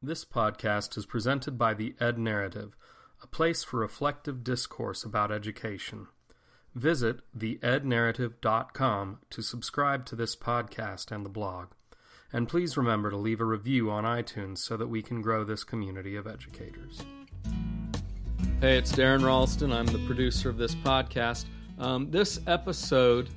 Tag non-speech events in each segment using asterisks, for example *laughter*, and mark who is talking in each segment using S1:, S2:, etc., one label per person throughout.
S1: This podcast is presented by the Ed Narrative, a place for reflective discourse about education. Visit theednarrative.com to subscribe to this podcast and the blog. And please remember to leave a review on iTunes so that we can grow this community of educators. Hey, it's Darren Ralston. I'm the producer of this podcast. Um, this episode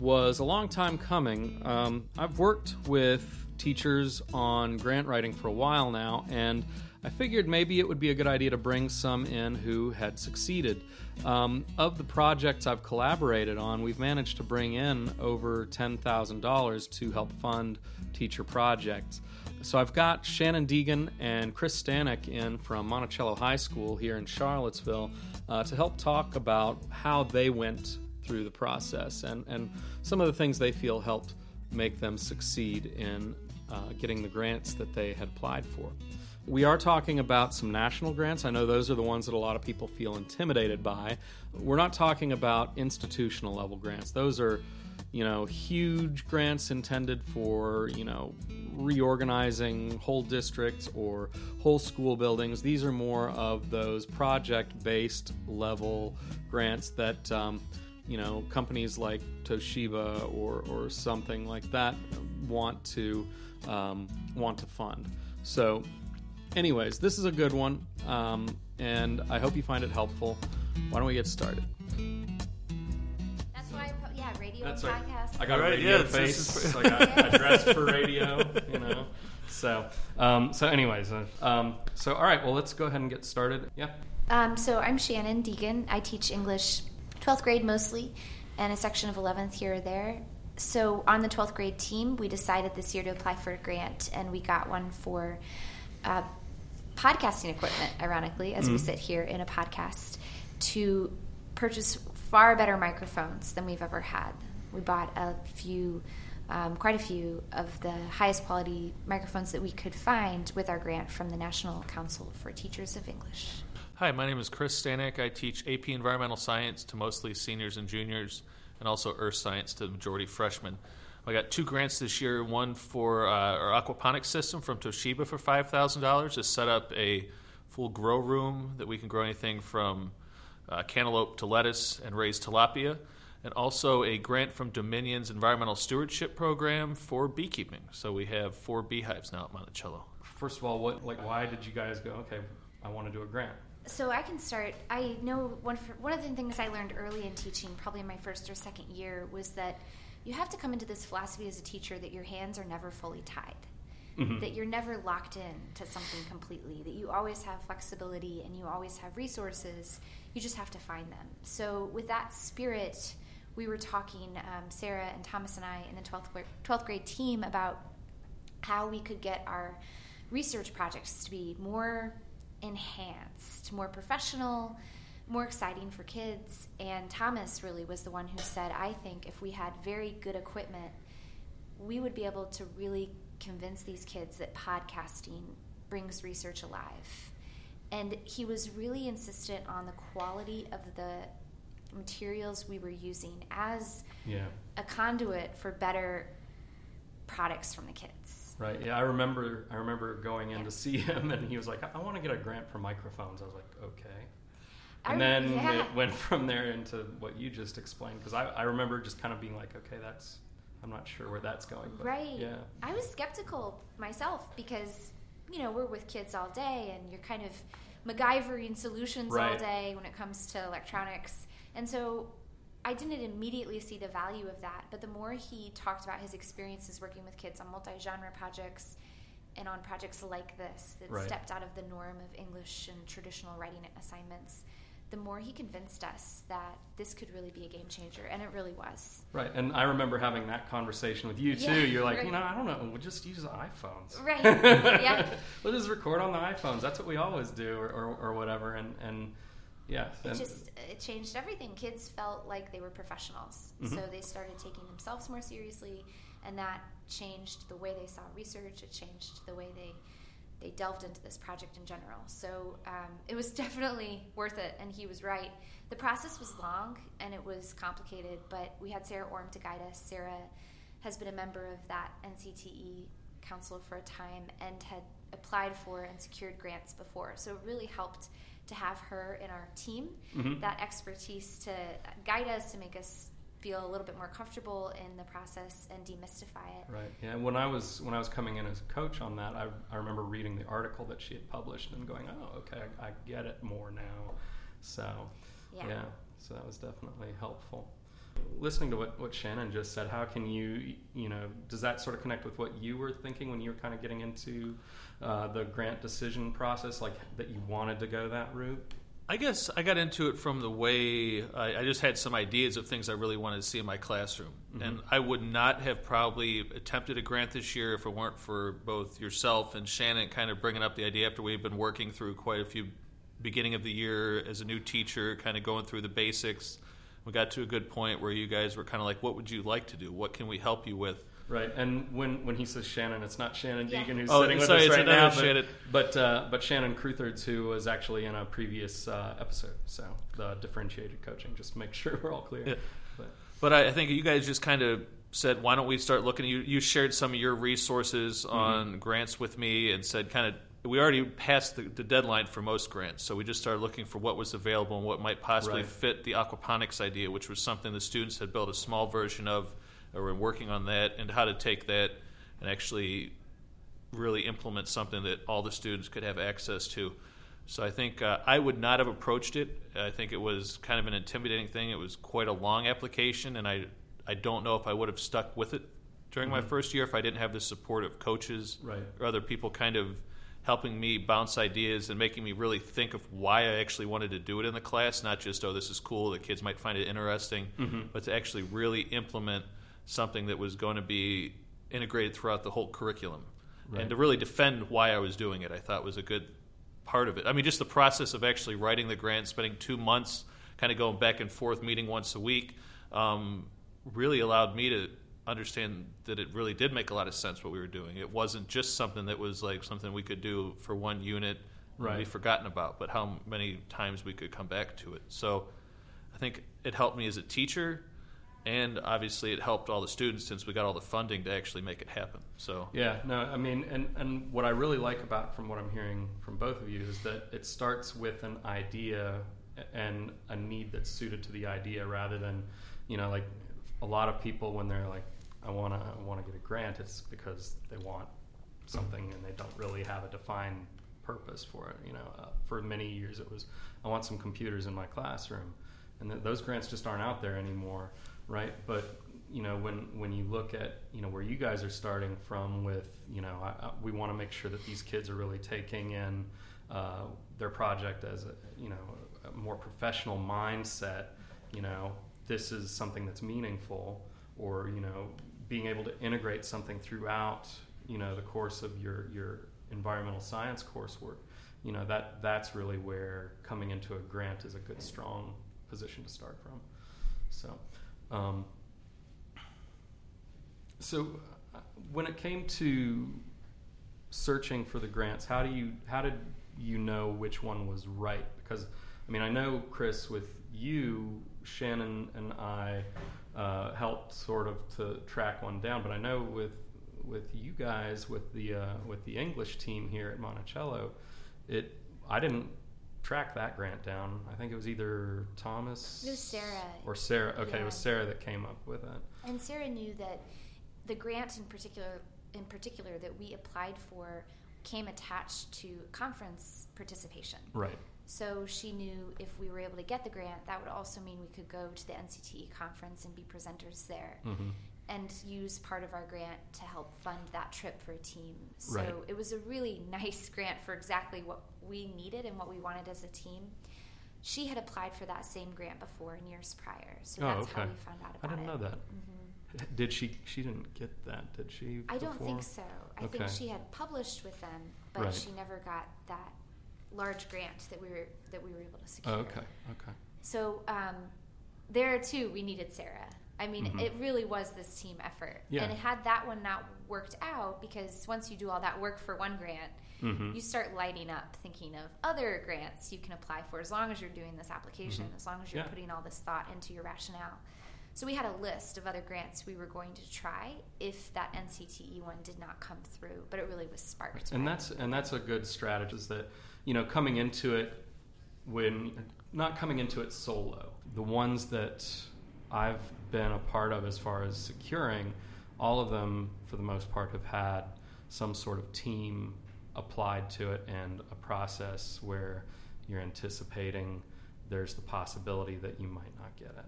S1: was a long time coming. Um, I've worked with teachers on grant writing for a while now, and I figured maybe it would be a good idea to bring some in who had succeeded. Um, of the projects I've collaborated on, we've managed to bring in over $10,000 to help fund teacher projects. So I've got Shannon Deegan and Chris Stanek in from Monticello High School here in Charlottesville uh, to help talk about how they went through the process and, and some of the things they feel helped make them succeed in uh, getting the grants that they had applied for. We are talking about some national grants. I know those are the ones that a lot of people feel intimidated by. We're not talking about institutional level grants. Those are, you know, huge grants intended for, you know, reorganizing whole districts or whole school buildings. These are more of those project based level grants that, um, you know, companies like Toshiba or, or something like that want to um, want to fund. So, anyways, this is a good one, um, and I hope you find it helpful. Why don't we get started?
S2: That's why, I po- yeah, radio
S1: That's
S2: and
S1: right.
S2: podcast.
S1: I got a
S3: Right,
S1: radio
S3: yeah,
S1: face.
S3: is-
S1: I got *laughs* I dressed for radio, you know. So, um, so anyways, uh, um, so all right. Well, let's go ahead and get started. Yeah.
S2: Um, so I'm Shannon Deegan. I teach English 12th grade mostly, and a section of 11th here or there. So on the 12th grade team, we decided this year to apply for a grant, and we got one for uh, podcasting equipment. Ironically, as we sit here in a podcast, to purchase far better microphones than we've ever had. We bought a few. Um, quite a few of the highest quality microphones that we could find with our grant from the National Council for Teachers of English.
S3: Hi, my name is Chris Stanek. I teach AP Environmental Science to mostly seniors and juniors, and also Earth Science to the majority freshmen. I got two grants this year. One for uh, our aquaponics system from Toshiba for five thousand dollars to set up a full grow room that we can grow anything from uh, cantaloupe to lettuce and raise tilapia, and also a grant from Dominion's Environmental Stewardship Program for beekeeping. So we have four beehives now at Monticello.
S1: First of all, what like why did you guys go? Okay, I want to do a grant.
S2: So I can start. I know one one of the things I learned early in teaching, probably in my first or second year, was that you have to come into this philosophy as a teacher that your hands are never fully tied, that you're never locked in to something completely, that you always have flexibility and you always have resources. You just have to find them. So with that spirit, we were talking, um, Sarah and Thomas and I, in the 12th 12th grade team about how we could get our research projects to be more enhanced, more professional, more exciting for kids. And Thomas really was the one who said, I think if we had very good equipment, we would be able to really convince these kids that podcasting brings research alive. And he was really insistent on the quality of the materials we were using as
S1: Yeah.
S2: a conduit for better products from the kids.
S1: Right. Yeah, I remember. I remember going in
S2: Yeah.
S1: to see him, and he was like, "I want to get a grant for microphones." I was like, "Okay." And
S2: re-
S1: then
S2: yeah.
S1: it went from there into what you just explained because I, I remember just kind of being like, "Okay, that's." I'm not sure where that's going. But
S2: Right.
S1: Yeah.
S2: I was skeptical myself because, you know, we're with kids all day and you're kind of MacGyvering solutions all day when it comes to electronics. And so I didn't immediately see the value of that. But the more he talked about his experiences working with kids on multi genre projects and on projects like this that
S1: Right.
S2: stepped out of the norm of English and traditional writing assignments, the more he convinced us that this could really be a game changer. And it really was.
S1: Right. And I remember having that conversation with you too.
S2: Yeah,
S1: You're like,
S2: right.
S1: you know, I don't know. We'll just use iPhones.
S2: Right. *laughs* Yeah.
S1: we'll just record on the iPhones. That's what we always do, or, or, or whatever. And and yeah.
S2: it
S1: and-
S2: just it changed everything kids felt like they were professionals
S1: Mm-hmm.
S2: so they started taking themselves more seriously and that changed the way they saw research it changed the way they they delved into this project in general so um, it was *laughs* definitely worth it and he was right the process was long and it was complicated but we had sarah orm to guide us sarah has been a member of that ncte council for a time and had applied for and secured grants before. So it really helped to have her in our team,
S1: Mhm.
S2: that expertise to guide us, to make us feel a little bit more comfortable in the process and demystify it.
S1: Right. Yeah. When I was when I was coming in as a coach on that, I, I remember reading the article that she had published and going, "Oh, okay, I, I get it more now." So,
S2: Yeah.
S1: So that was definitely helpful. Listening to what, what Shannon just said, how can you, you know, does that sort of connect with what you were thinking when you were kind of getting into uh, the grant decision process, like that you wanted to go that route?
S3: I guess I got into it from the way I, I just had some ideas of things I really wanted to see in my classroom. And I would not have probably attempted a grant this year if it weren't for both yourself and Shannon kind of bringing up the idea after we've been working through quite a few beginning of the year as a new teacher, kind of going through the basics. We got to a good point where you guys were kind of like, what would you like to do? What can we help you with?
S1: Right, and when, when he says Shannon, it's not Shannon
S2: Yeah.
S1: Deegan who's
S3: Oh,
S1: sitting with
S3: sorry,
S1: us right
S3: another
S1: now, but
S3: Shannon.
S1: but, uh, but Shannon Cruthards, who was actually in a previous uh, episode, so the differentiated coaching, just to make *laughs* sure we're all clear.
S3: Yeah.
S1: But,
S3: But I, I think you guys just kind of said, why don't we start looking? You, you shared some of your resources on grants with me and said, kind of, we already passed the, the deadline for most grants. So we just started looking for what was available and what might possibly
S1: Right.
S3: fit the aquaponics idea, which was something the students had built a small version of, or were working on that, and how to take that and actually really implement something that all the students could have access to. So I think uh, I would not have approached it. I think it was kind of an intimidating thing. It was quite a long application, and I I don't know if I would have stuck with it during my first year if I didn't have the support of coaches
S1: Right.
S3: or other people kind of helping me bounce ideas and making me really think of why I actually wanted to do it in the class, not just oh this is cool, the kids might find it interesting, but to actually really implement something that was going to be integrated throughout the whole curriculum.
S1: Right.
S3: And to really defend why I was doing it, I thought was a good part of it. I mean, just the process of actually writing the grant, spending two months, kind of going back and forth, meeting once a week, um, really allowed me to understand that it really did make a lot of sense what we were doing. It wasn't just something that was like something we could do for one unit and be
S1: Right.
S3: forgotten about, but how many times we could come back to it. So I think it helped me as a teacher. And obviously, it helped all the students since we got all the funding to actually make it happen. So
S1: yeah, no, I mean, and, and what I really like about from what I'm hearing from both of you is that it starts with an idea and a need that's suited to the idea rather than, you know, like a lot of people when they're like, I want to I want to get a grant, it's because they want something and they don't really have a defined purpose for it. You know, uh, for many years it was, I want some computers in my classroom, and th- those grants just aren't out there anymore, right? But you know, when when you look at you know where you guys are starting from with, you know, I, I, we want to make sure that these kids are really taking in uh, their project as a you know a more professional mindset. You know, this is something that's meaningful, or you know, being able to integrate something throughout you know the course of your your environmental science coursework you know that that's really where coming into a grant is a good strong position to start from. So um, so uh, when it came to searching for the grants how do you how did you know which one was right? Because i mean i know chris with you shannon and i uh, helped sort of to track one down. But i know with with you guys with the uh, with the english team here at monticello it i didn't track that grant down. I think it was either thomas
S2: It was Sarah.
S1: or sarah. Okay it was sarah that came up with it.
S2: And Sarah knew that the grant in particular, in particular that we applied for, came attached to conference participation.
S1: right
S2: So she knew if we were able to get the grant, that would also mean we could go to the NCTE conference and be presenters there,
S1: hmm
S2: and use part of our grant to help fund that trip for a team. So
S1: Right.
S2: it was a really *laughs* nice grant for exactly what we needed and what we wanted as a team. She had applied for that same grant before in years prior, so
S1: Oh,
S2: that's how we found out about it.
S1: i didn't know that
S2: hmm
S1: did she she didn't get that did she
S2: I don't think so. I think she had published with them, but
S1: Right.
S2: she never got that large grant that we were that we were able to secure.
S1: oh, okay okay
S2: So um, there too, we needed Sarah. I mean,
S1: Mhm.
S2: it really was this team effort.
S1: Yeah.
S2: And had that one not worked out, because once you do all that work for one grant,
S1: hmm
S2: you start lighting up thinking of other grants you can apply for as long as you're doing this application,
S1: Mhm.
S2: as long as you're
S1: Yeah.
S2: putting all this thought into your rationale. So we had a list of other grants we were going to try if that NCTE one did not come through, but it really was sparked.
S1: And that's and that's a good strategy. Is that you know coming into it when not coming into it solo. The ones that I've been a part of as far as securing, all of them for the most part have had some sort of team applied to it and a process where you're anticipating there's the possibility that you might not get it.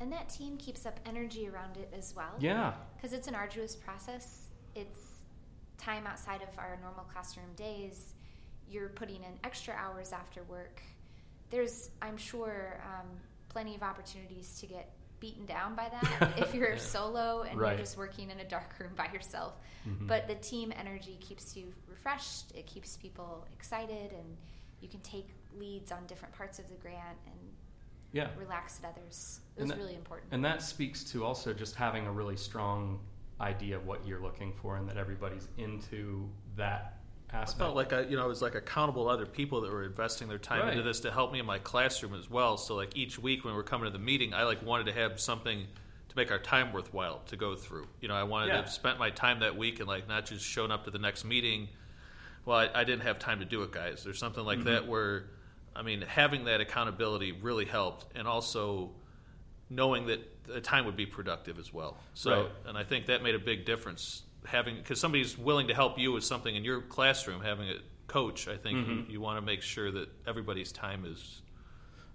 S2: and that team keeps up energy around it as well.
S1: Yeah.
S2: because it's an arduous process. It's time outside of our normal classroom days. You're putting in extra hours after work. There's, I'm sure, um, plenty of opportunities to get beaten down by that *laughs* if you're solo and
S1: Right.
S2: you're just working in a dark room by yourself.
S1: Mhm.
S2: But the team energy keeps you refreshed. It keeps people excited, and you can take leads on different parts of the grant and
S1: Yeah.
S2: relax at others. It
S1: And
S2: was
S1: that-
S2: really important.
S1: And that speaks to also just having a really strong idea of what you're looking for and that everybody's into that
S3: I felt like I, you know, I was like accountable to other people that were investing their time into this to help me in my classroom as well. So like each week when we're coming to the meeting, I like wanted to have something to make our time worthwhile to go through. You know, I wanted to
S1: Yeah.
S3: have spent my time that week and like not just showing up to the next meeting. Well, I, I didn't have time to do it, guys. There's something like
S1: Mm-hmm.
S3: that where, I mean, having that accountability really helped, and also knowing that the time would be productive as well. So,
S1: Right.
S3: and I think that made a big difference. Having because somebody's willing to help you with something in your classroom, having a coach, I think
S1: Mm-hmm.
S3: you, you want to make sure that everybody's time is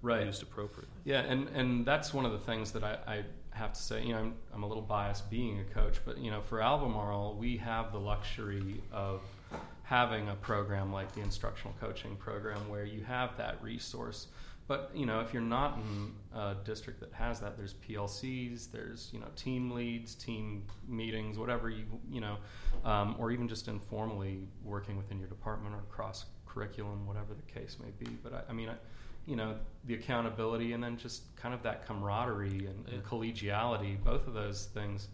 S1: right.
S3: used appropriately.
S1: Yeah, and, and that's one of the things that I, I have to say. You know, I'm, I'm a little biased being a coach, but you know, for Albemarle, we have the luxury of having a program like the instructional coaching program where you have that resource. But you know, if you're not in a district that has that, there's PLCs, there's you know team leads, team meetings, whatever you you know, um, or even just informally working within your department or cross curriculum, whatever the case may be. But I, I mean, I, you know, the accountability and then just kind of that camaraderie and, and collegiality, both of those things,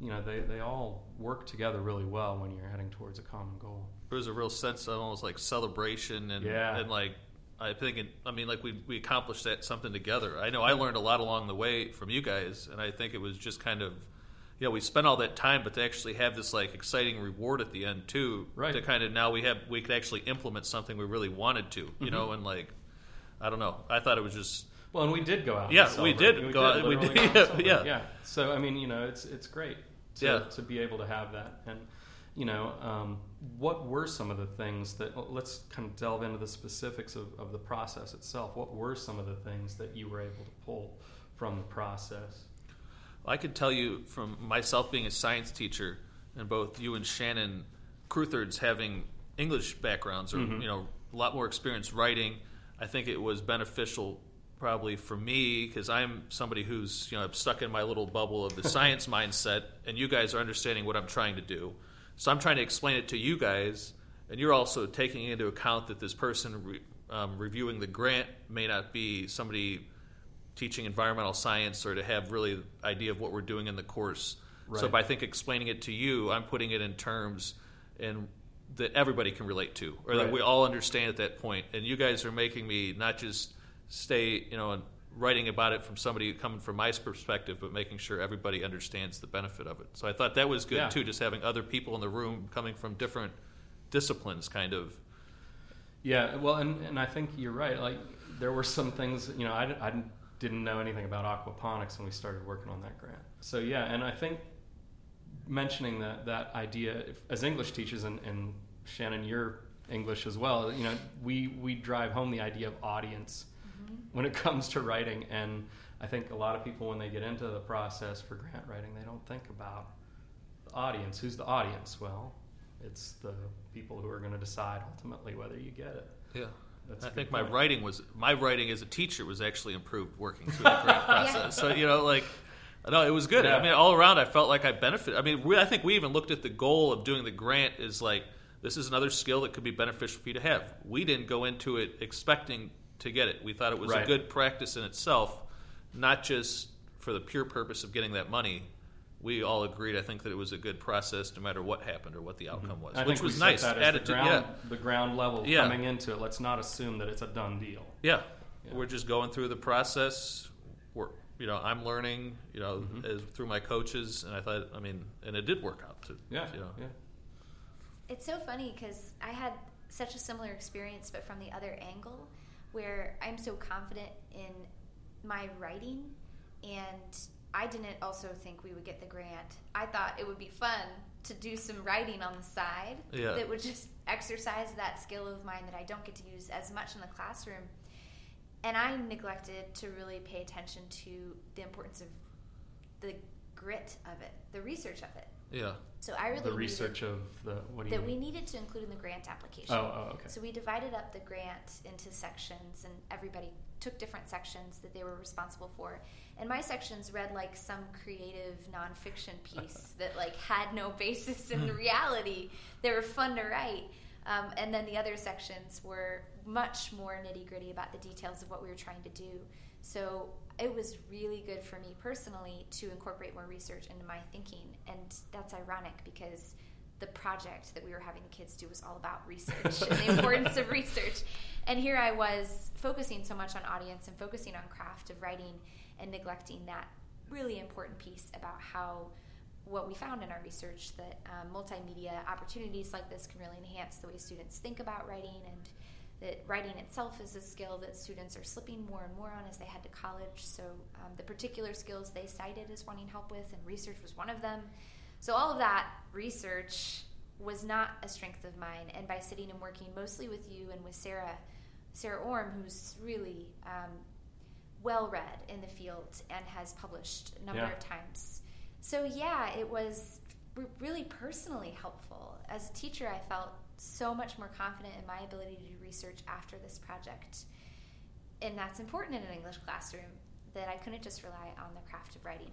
S1: you know, they, they all work together really well when you're heading towards a common goal.
S3: there's a real sense of almost like celebration and
S1: Yeah.
S3: and like I think it, I mean like we we accomplished that something together. I know I learned a lot along the way from you guys, and I think it was just kind of. You know, we spent all that time, but to actually have this like exciting reward at the end too,
S1: Right.
S3: to kind of now we have we could actually implement something we really wanted to, you mm-hmm. know, and like I don't know, I thought it was just
S1: Well, and we did go out.
S3: Yeah, we did go out- we
S1: literally
S3: did,
S1: out and *laughs*
S3: yeah, yeah.
S1: yeah. So I mean, you know, it's it's great to,
S3: Yeah.
S1: to be able to have that. And you know, um, what were some of the things that? well, Let's kind of delve into the specifics of, of the process itself. What were some of the things that you were able to pull from the process?
S3: I could tell you from myself being a science teacher, and both you and Shannon Cruthers having English backgrounds or you know a lot more experience writing. I think it was beneficial probably for me because I'm somebody who's you know stuck in my little bubble of the science *laughs* mindset, and you guys are understanding what I'm trying to do. So I'm trying to explain it to you guys, and you're also taking into account that this person re, um, reviewing the grant may not be somebody teaching environmental science or to have really idea of what we're doing in the course. So by I think explaining it to you, I'm putting it in terms and that everybody can relate to, or that we all understand at that point. And you guys are making me not just stay, you know, and writing about it from somebody coming from my perspective, but making sure everybody understands the benefit of it. So I thought that was good
S1: Yeah.
S3: too, just having other people in the room coming from different disciplines, kind of.
S1: Yeah, well, and, and I think you're right. Like, there were some things, you know, I, I didn't- know anything about aquaponics when we started working on that grant. So, yeah, and I think mentioning that, that idea, if, as English teachers, and, and Shannon, you're English as well, you know, we, we drive home the idea of audience when it *laughs* comes to writing. And I think a lot of people, when they get into the process for grant writing, they don't think about the audience. Who's the audience? Well, it's the people who are going to decide ultimately whether you get it.
S3: Yeah.
S1: That's a
S3: I
S1: good
S3: think my
S1: point.
S3: writing was my writing as a teacher was actually improved working through the grant *laughs* process. So you know, like, no, it was good.
S1: Yeah.
S3: I mean, all around, I felt like I benefited. I mean, we, I think we even looked at the goal of doing the grant is like this is another skill that could be beneficial for you to have. We didn't go into it expecting to get it. We thought it was a good practice in itself, not just for the pure purpose of getting that money. We all agreed, I think, that it was a good process, no matter what happened or what the outcome was,
S1: Mm-hmm. I
S3: which
S1: think
S3: was nice.
S1: That
S3: Added
S1: the
S3: to-
S1: ground,
S3: yeah.
S1: the ground level
S3: Yeah.
S1: coming into it. Let's not assume that it's a done deal.
S3: Yeah.
S1: Yeah.
S3: We're just going through the process. We're you know, I'm learning, you know,
S1: Mhm.
S3: as, through my coaches, and I thought, I mean, and it did work out. To,
S1: Yeah,
S3: you know.
S1: yeah.
S2: It's so funny because I had such a similar experience, but from the other angle, where I'm so confident in my writing, and I didn't also think we would get the grant. I thought it would be fun to do some writing on the side
S3: Yeah.
S2: that would just exercise that skill of mine that I don't get to use as much in the classroom. And I neglected to really pay attention to the importance of the grit of it, the research of it.
S3: Yeah.
S2: So I really
S1: the
S2: needed-
S1: research of the what do you
S2: that we needed to include in the grant application.
S1: Oh, oh, okay.
S2: So we divided up the grant into sections, and everybody took different sections that they were responsible for. And my sections read like some creative nonfiction *laughs* piece that like had no basis in reality. They were fun to write. Um, and then the other sections were much more nitty gritty about the details of what we were trying to do. So it was really good for me personally to incorporate more research into my thinking. And that's ironic because the project that we were having the kids do was all about research and the *laughs* importance of research. And here I was focusing so much on audience and focusing on craft of writing and neglecting that really important piece about how what we found in our research that um, multimedia opportunities like this can really enhance the way students think about writing and that writing itself is a skill that students are slipping more and more on as they head to college. So, um, the particular skills they cited as wanting help with, and research was one of them. So, all of that research was not a strength of mine. And by sitting and working mostly with you and with Sarah, Sarah Orm, who's really um, well read in the field and has published a number
S1: Yeah.
S2: of times. So, yeah, it was really personally helpful. As a teacher, I felt so much more confident in my ability to do research after this project. And that's important in an English classroom that I couldn't just rely on the craft of writing.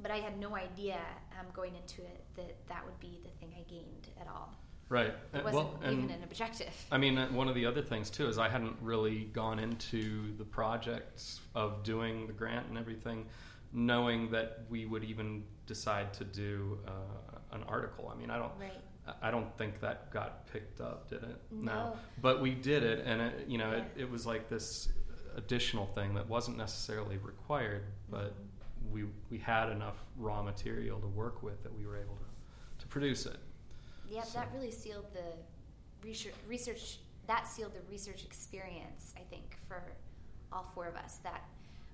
S2: But I had no idea um, going into it that that would be the thing I gained at all.
S1: Right.
S2: It wasn't
S1: well,
S2: even an objective.
S1: I mean, uh, one of the other things too is I hadn't really gone into the project of doing the grant and everything, knowing that we would even decide to do uh, an article. I mean, I don't,
S2: Right.
S1: I don't think that got picked up, did it?
S2: No.
S1: But we did it, and it, you know, it,
S2: Yeah.
S1: it was like this additional thing that wasn't necessarily required, but
S2: Mm-hmm.
S1: we we had enough raw material to work with that we were able to to produce it.
S2: Yeah,
S1: So-
S2: that really sealed the research, research. That sealed the research experience, I think, for all four of us. That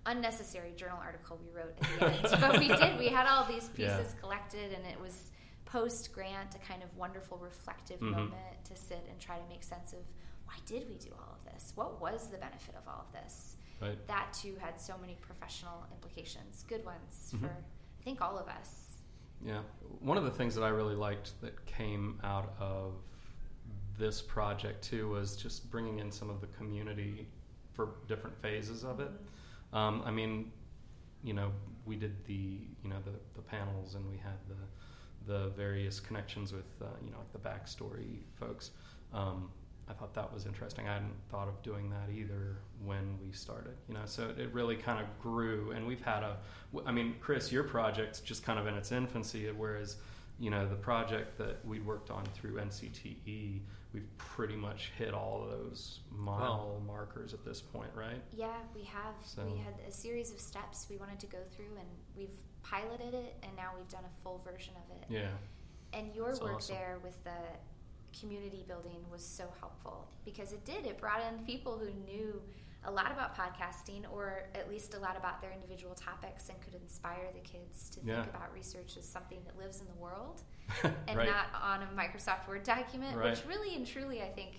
S2: unnecessary journal article we wrote at the end, *laughs* but we did. We had all these
S1: Yeah.
S2: pieces collected, and it was post grant a kind of wonderful reflective
S1: Mhm.
S2: moment to sit and try to make sense of why did we do all of this? What was the benefit of all of this?
S1: Right.
S2: That too had so many professional implications, good ones
S1: Mhm.
S2: for I think all of us.
S1: Yeah. One of the things that I really liked that came out of this project too was just bringing in some of the community for different phases of it. Um, I mean, you know, we did the you know the, the panels and we had the the various connections with uh, you know like the backstory folks. Um, I thought that was interesting. I hadn't thought of doing that either when we started. You know, so it really kind of grew, and we've had a. I mean, Chris, your project's just kind of in its infancy, whereas you know the project that we worked on through NCTE, we've pretty much hit all of those mile markers at this point, right?
S2: Yeah, we have.
S1: So-
S2: We had a series of steps we wanted to go through, and we've piloted it, and now we've done a full version of it.
S1: Yeah.
S2: And your
S3: That's
S2: work
S3: awesome.
S2: there with the community building was so helpful because it did. It brought in people who knew a lot about podcasting, or at least a lot about their individual topics, and could inspire the kids to
S1: Yeah.
S2: think about research as something that lives in the world *laughs* and
S1: right.
S2: not on a Microsoft Word document,
S1: Right.
S2: which really and truly I think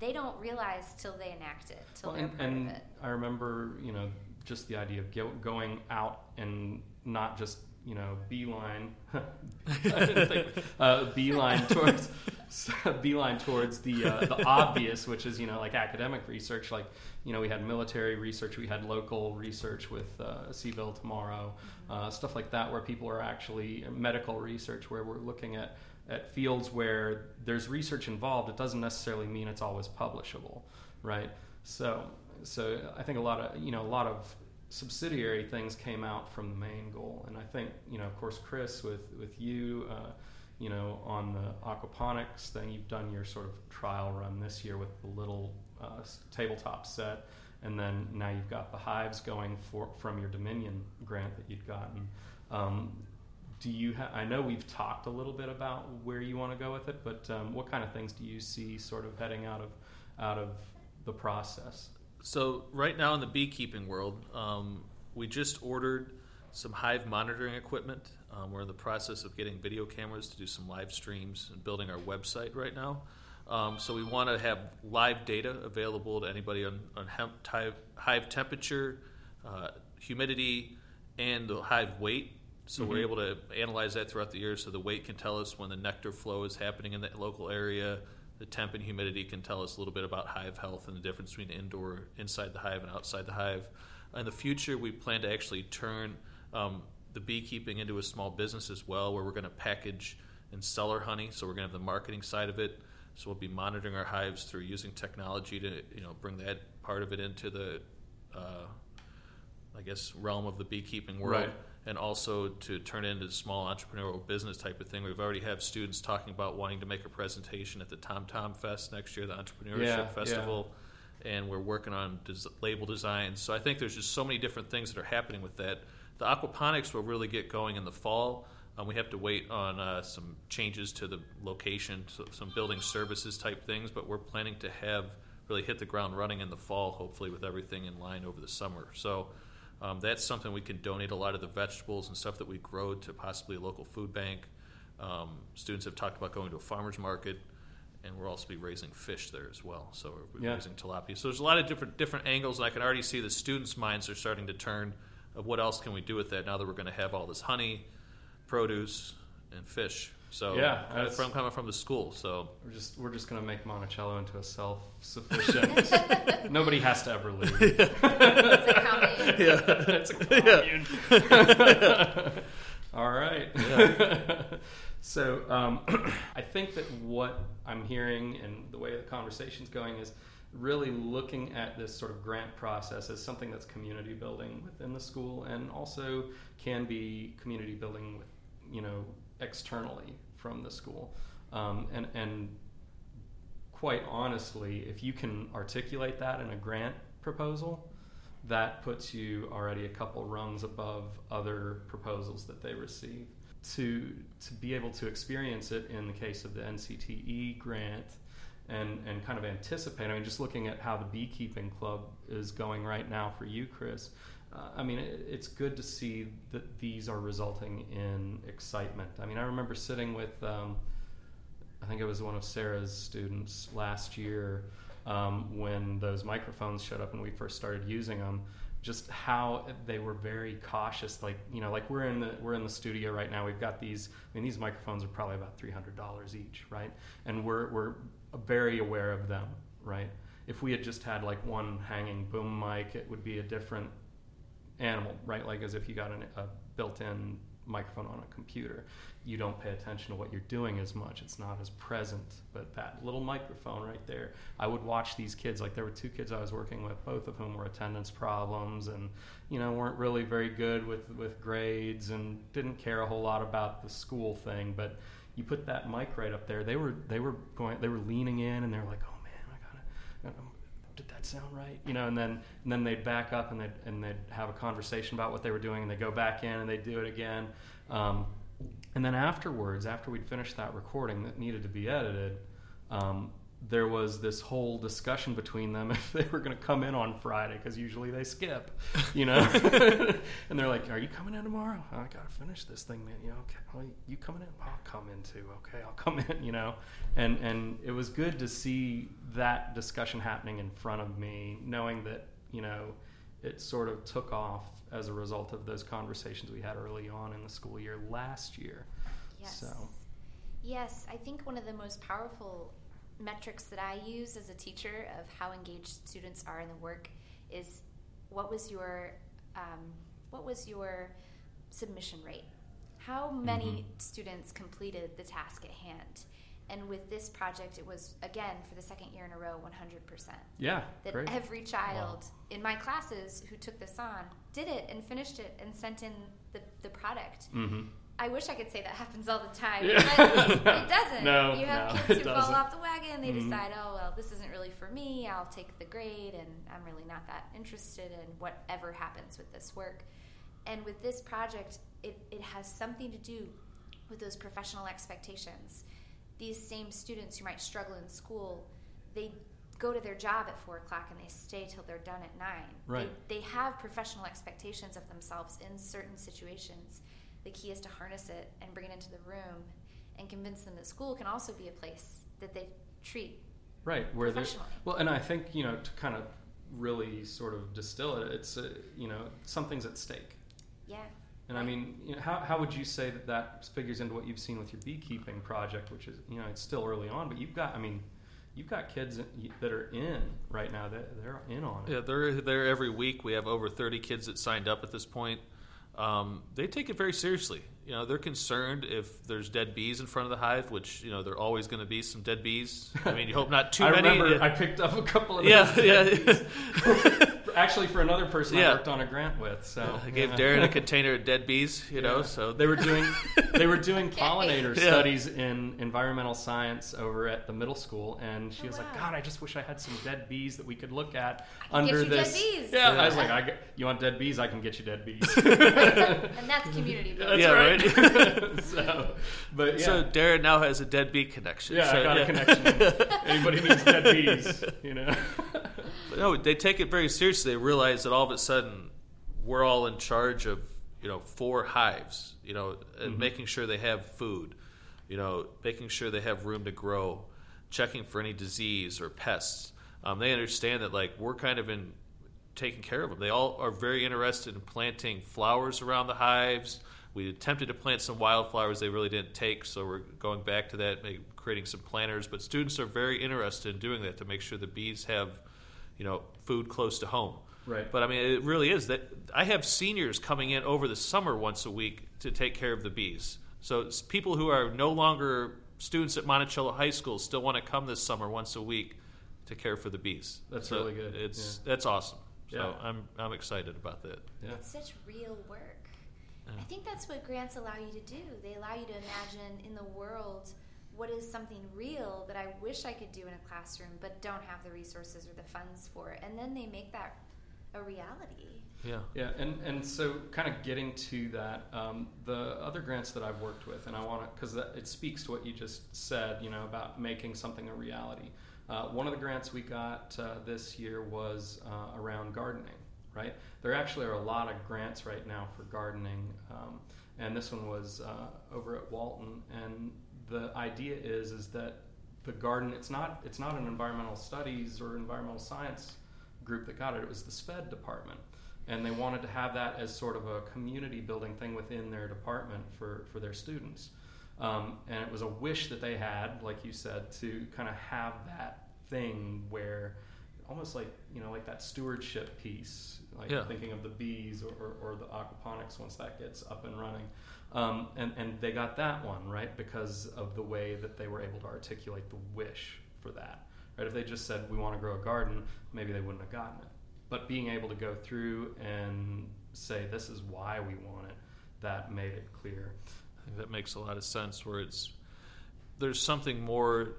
S2: they don't realize till they enact it, till
S1: Well,
S2: they're
S1: and,
S2: part
S1: and
S2: of it.
S1: I remember, you know, just the idea of go, going out and not just, you know, beeline, *laughs* think, uh, beeline towards, *laughs* beeline towards the uh, the obvious, which is, you know, like academic research. Like, you know, we had military research, we had local research with uh, C-ville Tomorrow, uh, stuff like that, where people are actually medical research, where we're looking at at fields where there's research involved. It doesn't necessarily mean it's always publishable, right? So, so I think a lot of you know a lot of subsidiary things came out from the main goal, and I think you know of course Chris with with you, uh, you know, on the aquaponics thing, you've done your sort of trial run this year with the little uh, tabletop set, and then now you've got the hives going for from your Dominion grant that you'd gotten. Um, do you? Ha- I know we've talked a little bit about where you want to go with it, but um, what kind of things do you see sort of heading out of out of the process?
S3: So right now in the beekeeping world, um, we just ordered some hive monitoring equipment. Um, we're in the process of getting video cameras to do some live streams and building our website right now. Um, so we want to have live data available to anybody on, on hemp, hive, hive temperature, uh, humidity, and the hive weight. So mm-hmm. we're able to analyze that throughout the year. So the weight can tell us when the nectar flow is happening in that local area. The temp and humidity can tell us a little bit about hive health and the difference between indoor, inside the hive, and outside the hive. In the future, we plan to actually turn um, the beekeeping into a small business as well, where we're going to package and sell our honey. So we're going to have the marketing side of it. So we'll be monitoring our hives through using technology to you know bring that part of it into the uh, I guess realm of the beekeeping world.
S1: Right.
S3: And also to turn it into a small entrepreneurial business type of thing. We've already have students talking about wanting to make a presentation at the Tom Tom Fest next year, the Entrepreneurship
S1: yeah,
S3: Festival. Yeah. And we're working on des- label designs. So I think there's just so many different things that are happening with that the aquaponics will really get going in the fall. Um, we have to wait on uh, some changes to the location, so some building services type things, but we're planning to have really hit the ground running in the fall, hopefully with everything in line over the summer. So um, that's something we can donate a lot of the vegetables and stuff that we grow to possibly a local food bank. Um, students have talked about going to a farmer's market, and we'll also be raising fish there as well. So we're
S1: yeah.
S3: raising tilapia. So there's a lot of different different angles, and I can already see the students' minds are starting to turn – of what else can we do with that now that we're going to have all this honey, produce, and fish. So
S1: yeah,
S3: from coming from the school. So
S1: we're just we're just going to make Monticello into a self sufficient. *laughs* Nobody has to ever leave. *laughs*
S2: it's a commune. *laughs*
S3: Yeah,
S1: it's a commune. Yeah. all right. Yeah. so um, *clears throat* I think that what I'm hearing and the way the conversation's going is really looking at this sort of grant process as something that's community building within the school and also can be community building with you know externally from the school um, and and quite honestly if you can articulate that in a grant proposal that puts you already a couple rungs above other proposals that they receive to to be able to experience it in the case of the NCTE grant and and kind of anticipate. I mean, just looking at how the beekeeping club is going right now for you, Chris. Uh, I mean, it, it's good to see that these are resulting in excitement. I mean, I remember sitting with, um, I think it was one of Sarah's students last year um, when those microphones showed up and we first started using them. Just how they were very cautious, like you know, like we're in the we're in the studio right now. We've got these. I mean, these microphones are probably about three hundred dollars each, right? And we're we're very aware of them, right? If we had just had like one hanging boom mic, it would be a different animal, right? Like as if you got an, a built-in microphone on a computer. You don't pay attention to what you're doing as much. It's not as present. But that little microphone right there, I would watch these kids. Like there were two kids I was working with, both of whom were attendance problems and you know weren't really very good with with grades and didn't care a whole lot about the school thing, but you put that mic right up there. They were they were going they were leaning in and they were like, oh man, I gotta, did that sound right? You know, and then and then they'd back up and they'd and they'd have a conversation about what they were doing and they go back in and they do it again. Um, and then afterwards, after we'd finished that recording that needed to be edited, um, there was this whole discussion between them *laughs* if they were going to come in on Friday because usually they skip, you know. *laughs* and they're like, "Are you coming in tomorrow? Oh, I got to finish this thing, man. You know, okay? Well, you coming in? I'll come in too. Okay, I'll come in. *laughs* You know." And and it was good to see that discussion happening in front of me, knowing that you know it sort of took off as a result of those conversations we had early on in the school year last year.
S2: Yes.
S1: So.
S2: Yes, I think one of the most powerful metrics that I use as a teacher of how engaged students are in the work is what was your um, what was your submission rate? How many mm-hmm. students completed the task at hand? And with this project, it was again for the second year in a row, 100%.
S1: Yeah,
S2: that
S1: great.
S2: every child wow. in my classes who took this on did it and finished it and sent in the, the product.
S1: Mm-hmm.
S2: I wish I could say that happens all the time,
S1: Yeah.
S2: but it *laughs* doesn't.
S1: No,
S2: you have *laughs*
S1: no,
S2: kids who fall off the wagon. They
S1: Mhm.
S2: decide, oh well, this isn't really for me. I'll take the grade, and I'm really not that interested in whatever happens with this work. And with this project, it, it has something to do with those professional expectations. These same students who might struggle in school, they go to their job at four o'clock and they stay till they're done at nine.
S1: Right.
S2: They, they have professional expectations of themselves in certain situations. The key is to harness it and bring it into the room and convince them that school can also be a place that they treat.
S1: right where there's
S2: Professionally.
S1: well and i think you know to kind of really sort of distill it it's uh, you know something's at stake
S2: Yeah.
S1: and i mean you know, how, how would you say that that figures into what you've seen with your beekeeping project which is you know it's still early on but you've got i mean you've got kids that are in right now that they're in on it
S3: Yeah, they're there every week. We have over 30 kids that signed up at this point. Um, they take it very seriously. You know, they're concerned if there's dead bees in front of the hive, which you know there are always going to be some dead bees. I mean, you hope not too *laughs*
S1: I
S3: many.
S1: remember I picked up a couple of
S3: yeah, yeah. *laughs* *laughs*
S1: actually for another person I worked on a grant with. So *laughs*
S3: I gave
S1: yeah.
S3: Darren a *laughs* container of dead bees. You know, so
S1: they were doing they were doing *laughs* pollinator
S3: Yeah.
S1: studies in environmental science over at the middle school, and she
S2: Oh,
S1: was like, "God, I just wish I had some dead bees that we could look at
S2: I can get
S1: under
S2: you dead
S1: this."
S2: bees.
S1: Yeah,
S3: Yeah.
S1: I was like, I get, "You want dead bees? I can get you dead bees."
S2: And that's community building.
S3: Yeah,
S1: right. so, but yeah,
S3: So Darren now has a dead bee connection.
S1: yeah,
S3: So,
S1: I got a connection. Anybody needs dead bees, you know?
S3: No, they take it very seriously. They realize that all of a sudden we're all in charge of you know four hives. You know, and making sure they have food. You know, making sure they have room to grow, checking for any disease or pests. Um, they understand that like we're kind of in taking care of them. They all are very interested in planting flowers around the hives. We attempted to plant some wildflowers, they really didn't take, so we're going back to that, maybe creating some planters. But students are very interested in doing that to make sure the bees have, you know, food close to home.
S1: Right.
S3: But I mean, it really is that I have seniors coming in over the summer once a week to take care of the bees. So it's people who are no longer students at Monticello High School still want to come this summer once a week to care for the bees.
S1: That's
S3: So
S1: really good,
S3: It's that's awesome. So
S1: Yeah.
S3: I'm I'm excited about that.
S1: Yeah.
S2: It's such real work.
S3: Yeah.
S2: I think that's what grants allow you to do. They allow you to imagine in the world what is something real that I wish I could do in a classroom, but don't have the resources or the funds for. And then they make that a reality.
S3: Yeah.
S1: Yeah, and, and so kind of getting to that, um, the other grants that I've worked with, and I want to, because it speaks to what you just said, you know, about making something a reality. Uh, one of the grants we got uh, this year was uh, around gardening, right? There actually are a lot of grants right now for gardening, um, and this one was uh, over at Walton. And the idea is is that the garden, it's not it's not an environmental studies or environmental science group that got it. It was the SPED department and they wanted to have that as sort of a community building thing within their department for, for their students. Um, and it was a wish that they had, like you said, to kind of have that thing where almost like, you know, like that stewardship piece, like
S3: Yeah.
S1: thinking of the bees or, or, or the aquaponics once that gets up and running. Um, and, and they got that one, right, because of the way that they were able to articulate the wish for that. Right? If they just said, we want to grow a garden, maybe they wouldn't have gotten it but being able to go through and say this is why we want it that made it clear
S3: that makes a lot of sense. Where it's there's something more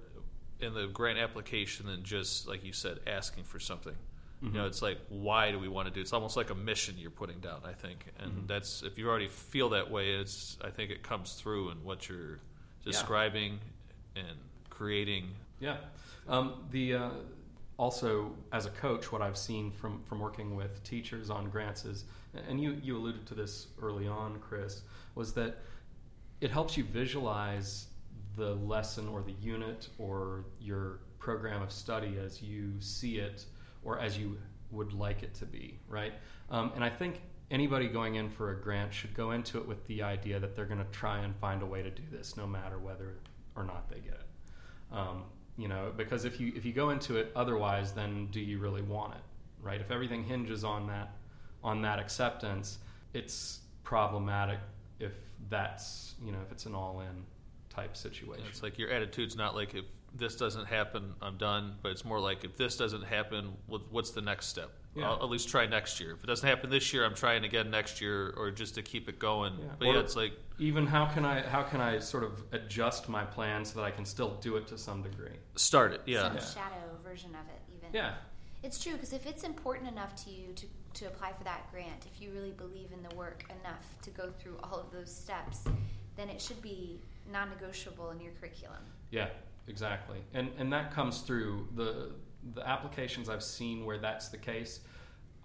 S3: in the grant application than just like you said asking for something. You know, it's like why do we want to do? it? It's almost like a mission you're putting down. I think, and that's if you already feel that way, it's I think it comes through in what you're describing and creating.
S1: yeah um, the uh, also as a coach what i've seen from from working with teachers on grants is and you you alluded to this early on chris was that it helps you visualize the lesson or the unit or your program of study as you see it or as you would like it to be, right? Um, and I think anybody going in for a grant should go into it with the idea that they're going to try and find a way to do this, no matter whether or not they get it. Um, you know, because if you if you go into it otherwise, then do you really want it, right? If everything hinges on that on that acceptance, it's problematic if that's you know if it's an all in type situation.
S3: It's like your attitude's not like if this doesn't happen, I'm done. But it's more like if this doesn't happen, what's the next step? Yeah. I'll at least try next year. If it doesn't happen this year, I'm trying again next year, or just to keep it going. Yeah. But or yeah, it's like
S1: even how can I how can I sort of adjust my plan so that I can still do it to some degree?
S3: Start it, yeah.
S2: Some yeah. shadow version of it, even.
S1: Yeah.
S2: It's true because if it's important enough to you to to apply for that grant, if you really believe in the work enough to go through all of those steps, then it should be non-negotiable in your curriculum.
S1: Yeah, exactly. And and that comes through the the applications I've seen where that's the case,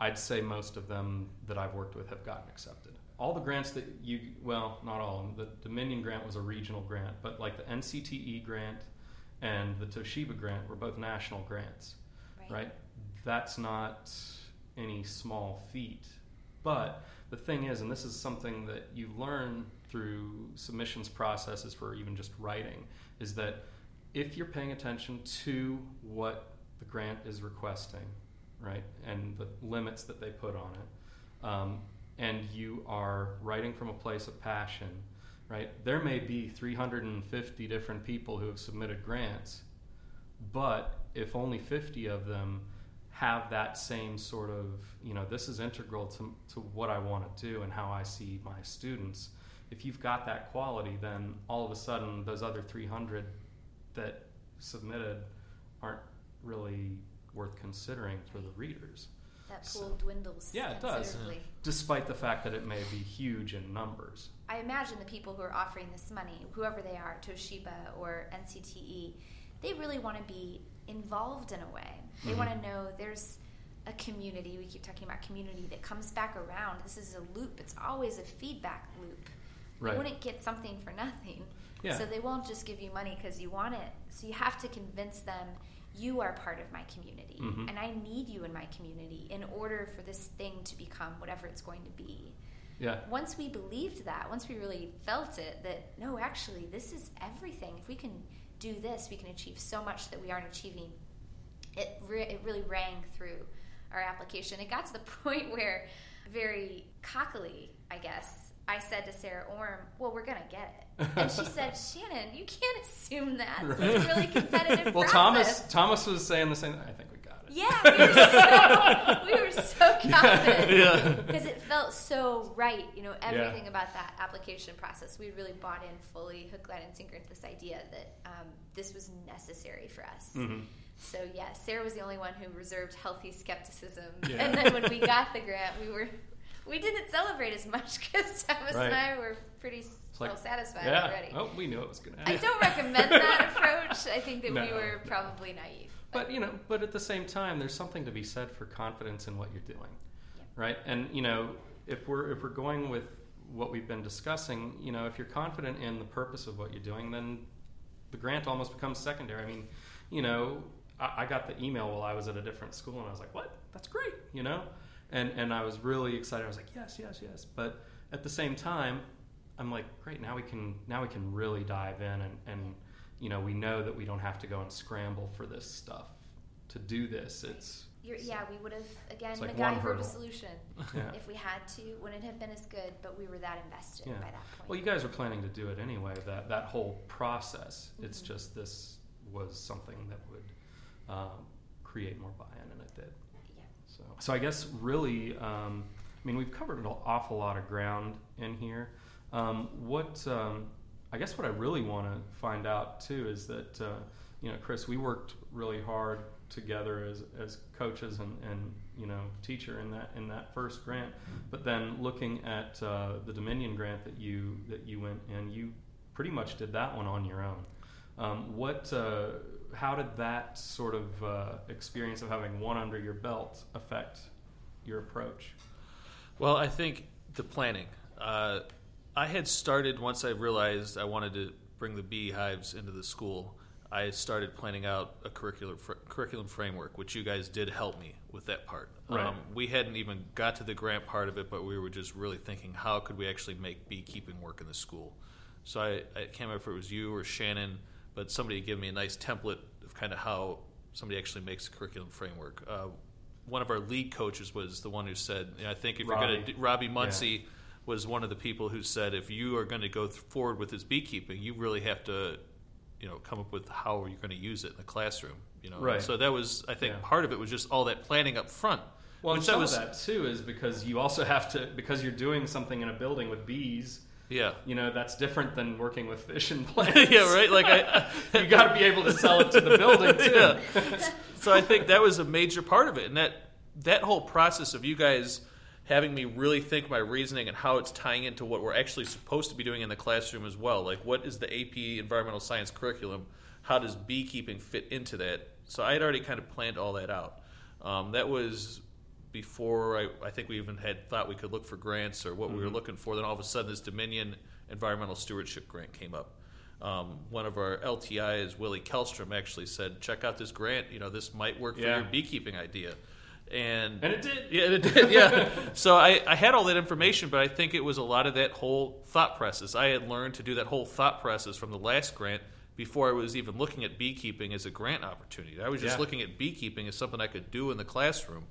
S1: I'd say most of them that I've worked with have gotten accepted. All the grants that you, well, not all of them. The Dominion grant was a regional grant, but like the NCTE grant and the Toshiba grant were both national grants, right? right? That's not any small feat. But the thing is, and this is something that you learn through submissions processes for even just writing, is that if you're paying attention to what the grant is requesting, right, and the limits that they put on it, um, and you are writing from a place of passion, right, there may be 350 different people who have submitted grants, but if only 50 of them have that same sort of, you know, this is integral to, to what I want to do and how I see my students. If you've got that quality, then all of a sudden those other 300 that submitted aren't really worth considering for the readers.
S2: That pool so, dwindles.
S1: Yeah, it does. Despite the fact that it may be huge in numbers.
S2: I imagine the people who are offering this money, whoever they are, Toshiba or NCTE, they really want to be involved in a way. They mm-hmm. want to know there's a community. We keep talking about community that comes back around. This is a loop. It's always a feedback loop. Right. They wouldn't get something for nothing. Yeah. So they won't just give you money because you want it. So you have to convince them you are part of my community mm-hmm. and I need you in my community in order for this thing to become whatever it's going to be.
S1: Yeah.
S2: Once we believed that, once we really felt it, that no, actually, this is everything. If we can do this, we can achieve so much that we aren't achieving. It, re- it really rang through our application. It got to the *laughs* point where, very cockily, I guess, I said to Sarah Orm, "Well, we're gonna get it," and she said, *laughs* "Shannon, you can't assume that. Right. It's a really competitive."
S1: well,
S2: process.
S1: Thomas Thomas was saying the same. I think we got it.
S2: Yeah, we were so, we were so *laughs* confident because yeah. it felt so right. You know, everything yeah. about that application process, we really bought in fully, hook, line, and sinker into this idea that um, this was necessary for us. Mm-hmm. So yeah, Sarah was the only one who reserved healthy skepticism, yeah. and then when we got the grant, we were we didn't celebrate as much *laughs* because Thomas right. and I were pretty self satisfied yeah. already.
S1: Oh, we knew it was going to
S2: happen. I don't recommend that *laughs* approach. I think that no, we were no. probably naive.
S1: But, but, you know, but at the same time, there's something to be said for confidence in what you're doing, yeah. right? And you know, if we're if we're going with what we've been discussing, you know, if you're confident in the purpose of what you're doing, then the grant almost becomes secondary. I mean, you know, I, I got the email while I was at a different school, and I was like, "What? That's great," you know and and I was really excited. I was like, yes, yes, yes. But at the same time, I'm like, great. Now we can now we can really dive in, and and you know we know that we don't have to go and scramble for this stuff to do this. It's
S2: you're, yeah, we would have again like MacGyvered a solution *laughs* yeah. if we had to. Wouldn't have been as good, but we were that invested yeah. by that point.
S1: Well, you guys were planning to do it anyway. That that whole process. Mm-hmm. It's just this was something that would um, create more buy-in, and it did. So, so I guess really, um, I mean, we've covered an awful lot of ground in here. Um, what um, I guess what I really want to find out too is that uh, you know, Chris, we worked really hard together as, as coaches and, and you know teacher in that in that first grant. But then looking at uh, the Dominion grant that you that you went in, you pretty much did that one on your own. Um, what uh, how did that sort of uh, experience of having one under your belt affect your approach?
S3: Well, I think the planning. Uh, I had started once I realized I wanted to bring the beehives into the school. I started planning out a curriculum fr- curriculum framework, which you guys did help me with that part.
S1: Right. Um,
S3: we hadn't even got to the grant part of it, but we were just really thinking, how could we actually make beekeeping work in the school? So I, I can't remember if it was you or Shannon but somebody gave me a nice template of kind of how somebody actually makes a curriculum framework. Uh, one of our lead coaches was the one who said, I think if Robbie. you're going to, Robbie Muncie yeah. was one of the people who said, if you are going to go forward with this beekeeping, you really have to you know come up with how you're going to use it in the classroom. You know,
S1: Right.
S3: So that was I think
S1: Yeah.
S3: part of it was just all that planning up front.
S1: Well, and some
S3: was
S1: of that too is because you also have to because you're doing something in a building with bees.
S3: Yeah.
S1: You know that's different than working with fish and *laughs* plants.
S3: yeah, right. Like I, *laughs*
S1: you got to be able to sell it to the building *laughs* too.
S3: Yeah. so I think that was a major part of it, and that that whole process of you guys having me really think my reasoning and how it's tying into what we're actually supposed to be doing in the classroom as well. Like, what is the AP Environmental Science curriculum? How does beekeeping fit into that? So I had already kind of planned all that out. Um, that was before I, I think we even had thought we could look for grants or what we were looking for. Then all of a sudden, this Dominion Environmental Stewardship Grant came up. Um, one of our LTIs, Willie Kellstrom, actually said, "Check out this grant. You know, this might work for your beekeeping idea." And
S1: And it did.
S3: yeah, it did. Yeah. *laughs* so I, I had all that information, but I think it was a lot of that whole thought process. I had learned to do that whole thought process from the last grant before I was even looking at beekeeping as a grant opportunity. I was just
S1: Yeah.
S3: looking at beekeeping as something I could do in the classroom.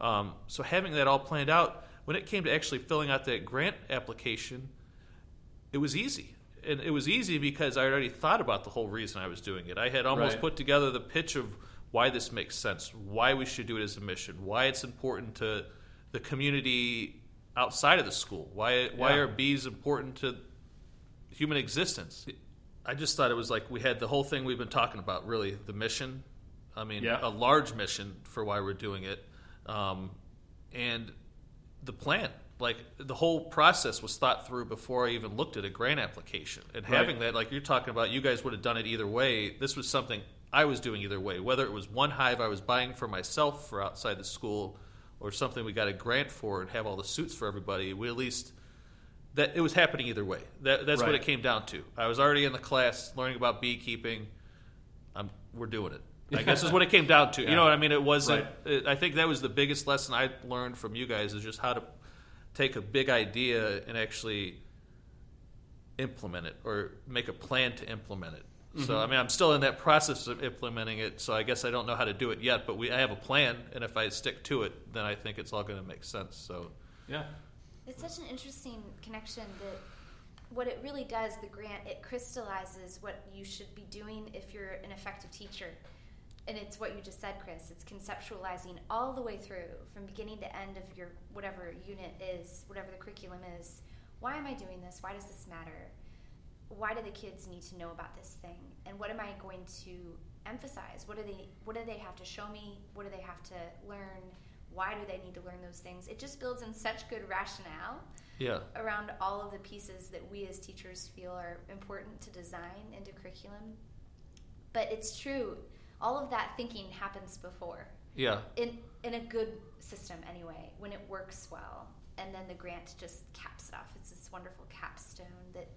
S3: Um, so having that all planned out, when it came to actually filling out that grant application, it was easy. And it was easy because I already thought about the whole reason I was doing it. I had almost
S1: Right.
S3: put together the pitch of why this makes sense, why we should do it as a mission, why it's important to the community outside of the school, why why
S1: Yeah.
S3: are bees important to human existence. I just thought it was like we had the whole thing we've been talking about, really the mission. I mean,
S1: Yeah.
S3: a large mission for why we're doing it, um, and the plan. Like the whole process was thought through before I even looked at a grant application. And
S1: Right.
S3: having that, like you're talking about, you guys would have done it either way. This was something I was doing either way. Whether it was one hive I was buying for myself for outside the school, or something we got a grant for and have all the suits for everybody, we at least that it was happening either way. That, that's what it came down to. I was already in the class learning about beekeeping. I'm, we're doing it. I guess is what it came down to.
S1: Yeah.
S3: You know what I mean? It wasn't.
S1: Right.
S3: It, I think that was the biggest lesson I learned from you guys is just how to take a big idea and actually implement it or make a plan to implement it. So
S1: Mm-hmm.
S3: I mean, I'm still in that process of implementing it. So I guess I don't know how to do it yet, but we I have a plan, and if I stick to it, then I think it's all going to make sense. So
S1: Yeah.
S2: It's such an interesting connection that what it really does, the grant, it crystallizes what you should be doing if you're an effective teacher. And it's what you just said, Chris. It's conceptualizing all the way through from beginning to end of your whatever unit is, whatever the curriculum is. Why am I doing this? Why does this matter? Why do the kids need to know about this thing? And what am I going to emphasize? What do they what do they have to show me? What do they have to learn? Why do they need to learn those things? It just builds in such good rationale
S3: yeah,
S2: around all of the pieces that we as teachers feel are important to design into curriculum. But it's true, all of that thinking happens before
S3: yeah,
S2: in in a good system anyway, when it works well, and then the grant just caps it off. It's this wonderful capstone that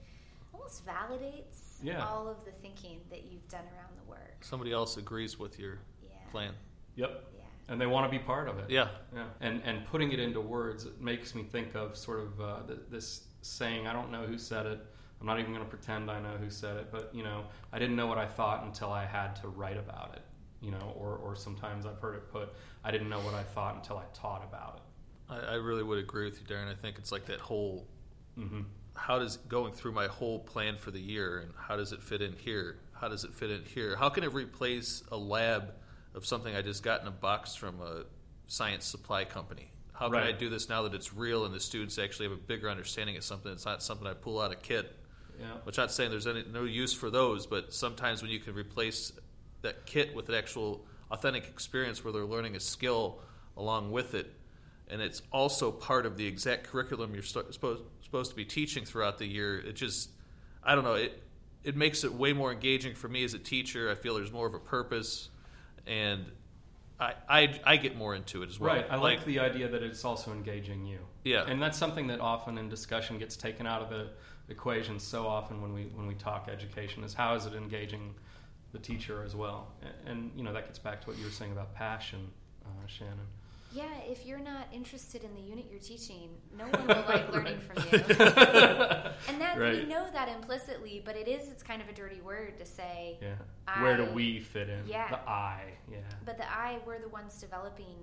S2: almost validates
S1: Yeah.
S2: all of the thinking that you've done around the work.
S3: somebody else agrees with your
S2: Yeah.
S3: plan.
S1: Yep.
S2: Yeah.
S1: And they want to be part of it.
S3: Yeah,
S1: Yeah, and and putting it into words it makes me think of sort of uh, th- this saying. I don't know who said it. I'm not even going to pretend I know who said it, but you know, I didn't know what I thought until I had to write about it. You know, or or sometimes I've heard it put, I didn't know what I thought until I taught about it.
S3: I, I really would agree with you, Darren. I think it's like that whole
S1: hmm
S3: how does going through my whole plan for the year and how does it fit in here? How does it fit in here? How can it replace a lab of something I just got in a box from a science supply company? How can I do this now that it's real and the students actually have a bigger understanding of something? It's not something I pull out of a kit.
S1: Yeah.
S3: Which I'm not saying there's any, no use for those, but sometimes when you can replace that kit with an actual authentic experience where they're learning a skill along with it, and it's also part of the exact curriculum you're st- supposed supposed to be teaching throughout the year, it just I don't know it it makes it way more engaging for me as a teacher. I feel there's more of a purpose, and I I, I get more into it as well.
S1: Right. I like, the idea that it's also engaging you.
S3: Yeah.
S1: And that's something that often in discussion gets taken out of the equation so often when we when we talk education is how is it engaging the teacher as well. And, and you know that gets back to what you were saying about passion, uh, Shannon.
S2: Yeah, if you're not interested in the unit you're teaching, no one will like *laughs* learning from you. *laughs* and that we know that implicitly, but it is it's kind of a dirty word to say.
S1: Yeah. Where do we fit in?
S2: Yeah.
S1: The I. Yeah.
S2: But the I, we're the ones developing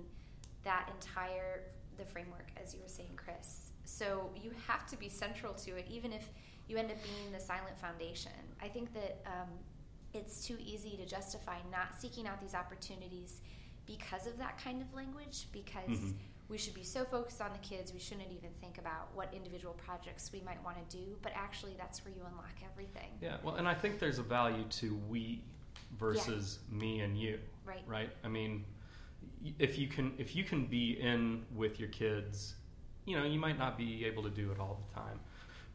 S2: that entire the framework, as you were saying, Chris. So you have to be central to it, even if you end up being the silent foundation. I think that um, it's too easy to justify not seeking out these opportunities because of that kind of language because mm-hmm. we should be so focused on the kids we shouldn't even think about what individual projects we might want to do but actually that's where you unlock everything
S1: yeah well and i think there's a value to we versus yeah. me and you
S2: right
S1: right i mean if you can if you can be in with your kids you know you might not be able to do it all the time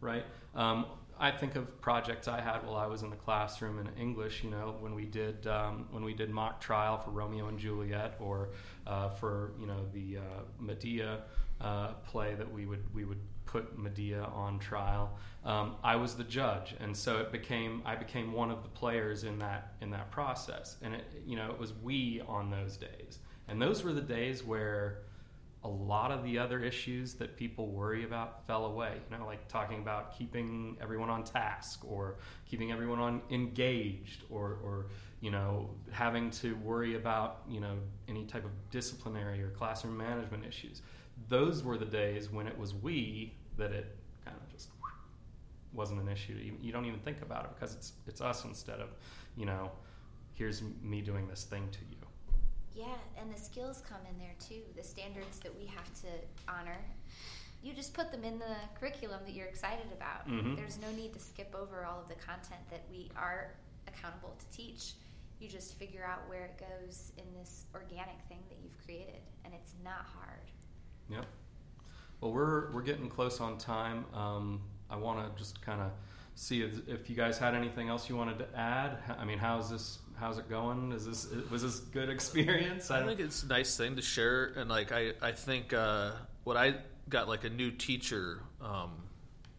S1: right um, I think of projects I had while I was in the classroom in English. You know, when we did um, when we did mock trial for Romeo and Juliet, or uh, for you know the uh, Medea uh, play that we would we would put Medea on trial. Um, I was the judge, and so it became I became one of the players in that in that process. And it you know it was we on those days, and those were the days where a lot of the other issues that people worry about fell away. You know, like talking about keeping everyone on task or keeping everyone on engaged or, or you know, having to worry about, you know, any type of disciplinary or classroom management issues. Those were the days when it was we that it kind of just wasn't an issue. You don't even think about it because it's it's us instead of, you know, here's me doing this thing to you.
S2: Yeah, and the skills come in there too. The standards that we have to honor. You just put them in the curriculum that you're excited about. Mm-hmm. There's no need to skip over all of the content that we are accountable to teach. You just figure out where it goes in this organic thing that you've created, and it's not hard.
S1: Yep. Well, we're we're getting close on time. Um, I want to just kind of see if, if you guys had anything else you wanted to add. I mean, how's this how's it going? Is this was this good experience?
S3: I, I think it's a nice thing to share, and like I I think uh, what I got like a new teacher um,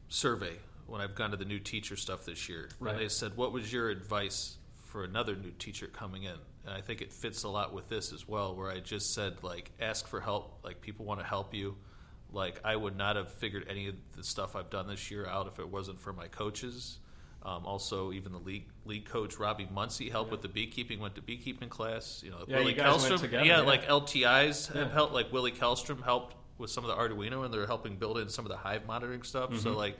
S3: survey when I've gone to the new teacher stuff this year. Right. And they said, "What was your advice for another new teacher coming in?" And I think it fits a lot with this as well, where I just said like, ask for help. Like people want to help you. Like I would not have figured any of the stuff I've done this year out if it wasn't for my coaches um, also, even the league league coach Robbie Muncie helped yeah. with the beekeeping. Went to beekeeping class. You know,
S1: yeah,
S3: Willie
S1: you Kellstrom. Together,
S3: yeah, yeah, like LTIs have helped. Like Willie Kellstrom helped with some of the Arduino, and they're helping build in some of the Hive monitoring stuff. Mm-hmm. So, like,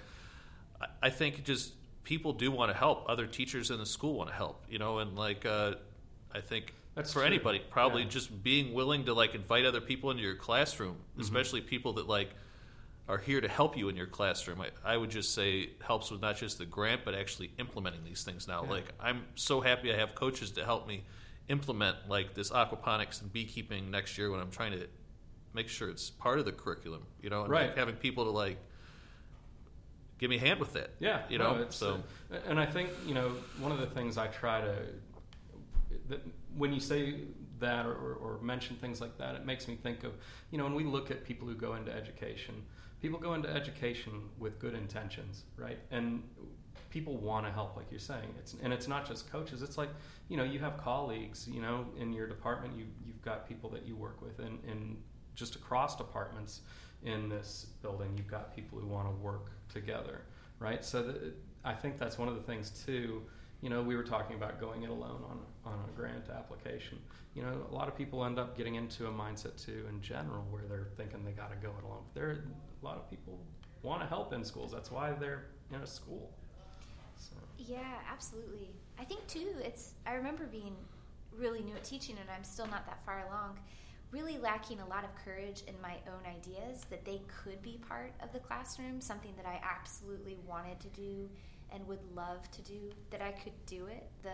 S3: I, I think just people do want to help. Other teachers in the school want to help. You know, and like, uh, I think that's for true. anybody, probably yeah. just being willing to like invite other people into your classroom, mm-hmm. especially people that like are here to help you in your classroom. I, I, would just say helps with not just the grant, but actually implementing these things now. Yeah. Like I'm so happy I have coaches to help me implement like this aquaponics and beekeeping next year when I'm trying to make sure it's part of the curriculum. You know, and
S1: right.
S3: like having people to like give me a hand with it.
S1: Yeah,
S3: you know.
S1: No, so, uh, and I think you know one of the things I try to that when you say that or, or, mention things like that, it makes me think of you know when we look at people who go into education people go into education with good intentions, right? And people want to help, like you're saying. It's and it's not just coaches. It's like you know you have colleagues, you know, in your department. You you've got people that you work with, and, and just across departments in this building, you've got people who want to work together, right? So the, I think that's one of the things too you know, we were talking about going it alone on on a grant application. You know, a lot of people end up getting into a mindset too in general where they're thinking they got to go it alone. There, a lot of people want to help in schools. That's why they're in a school.
S2: So. Yeah, absolutely. I think too. It's I remember being really new at teaching, and I'm still not that far along. Really lacking a lot of courage in my own ideas that they could be part of the classroom, something that I absolutely wanted to do and would love to do that I could do it. The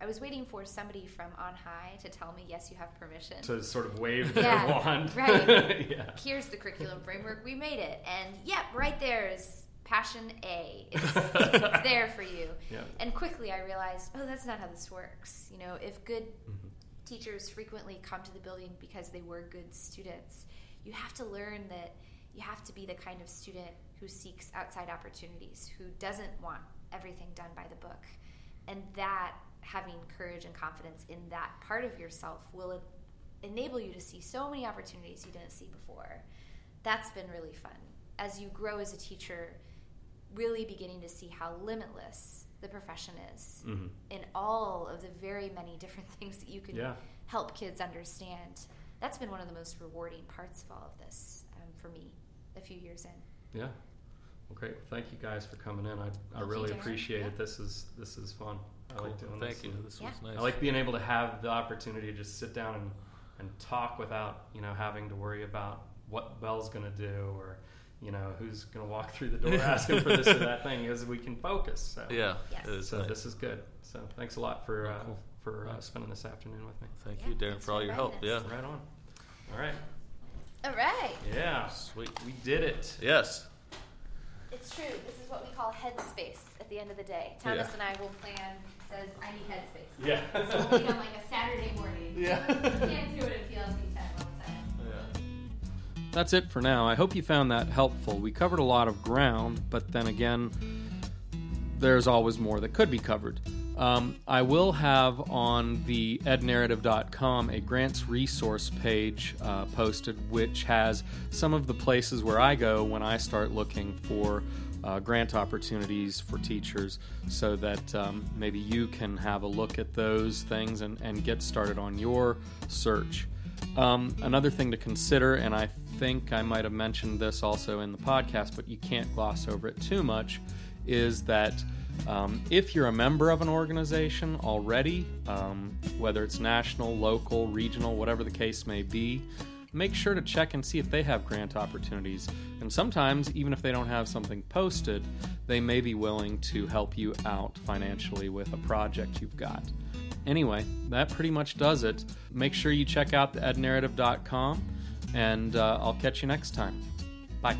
S2: I was waiting for somebody from on high to tell me yes, you have permission
S1: to sort of wave *laughs* their yeah, wand.
S2: Right. *laughs* yeah. Here's the curriculum framework. We made it, and yep, right there is passion A. It's, *laughs* it's there for you.
S1: Yeah.
S2: And quickly I realized, oh, that's not how this works. You know, if good mm-hmm. teachers frequently come to the building because they were good students, you have to learn that you have to be the kind of student who seeks outside opportunities, who doesn't want everything done by the book. And that, having courage and confidence in that part of yourself, will enable you to see so many opportunities you didn't see before. That's been really fun. As you grow as a teacher, really beginning to see how limitless the profession is mm-hmm. in all of the very many different *laughs* things that you can yeah. help kids understand. That's been one of the most rewarding parts of all of this um, for me a few years in.
S1: Yeah. Great. Thank you guys for coming in. I, I really
S2: Darren.
S1: appreciate
S2: Yeah.
S1: it. This is this is fun. I
S3: Cool.
S1: like doing
S3: Thank
S1: this.
S3: you. This
S2: Yeah.
S3: was nice.
S1: I like being able to have the opportunity to just sit down and, and talk without you know having to worry about what Bell's going to do or you know who's going to walk through the door *laughs* asking for this or that thing because we can focus. So
S3: yeah.
S2: Yes.
S3: It is
S1: so
S3: nice.
S1: this is good. So thanks a lot for uh,
S3: Cool.
S1: for uh,
S3: Nice.
S1: spending this afternoon with me.
S3: Thank
S2: Yeah,
S3: you, Darren,
S2: thanks
S3: for all your help.
S2: inviting
S3: Yeah.
S1: Right on. All right.
S2: All right.
S1: Yeah.
S3: Sweet.
S1: We did it.
S3: Yes.
S2: It's true. This is what we call headspace at the end of the day. Thomas
S3: Yeah.
S2: and I will plan, says, I need headspace.
S1: Yeah.
S2: So we'll meet on like a Saturday morning.
S1: Yeah. *laughs*
S2: Can't do it at PLC time all the time.
S3: Yeah.
S1: That's it for now. I hope you found that helpful. We covered a lot of ground, but then again, there's always more that could be covered. Um, I will have on the ednarrative.com a grants resource page uh, posted, which has some of the places where I go when I start looking for uh, grant opportunities for teachers, so that um, maybe you can have a look at those things and, and get started on your search. Um, another thing to consider, and I think I might have mentioned this also in the podcast, but you can't gloss over it too much, is that um, if you're a member of an organization already, um, whether it's national, local, regional, whatever the case may be, make sure to check and see if they have grant opportunities. And sometimes, even if they don't have something posted, they may be willing to help you out financially with a project you've got. Anyway, that pretty much does it. Make sure you check out the ednarrative.com, and uh, I'll catch you next time. Bye.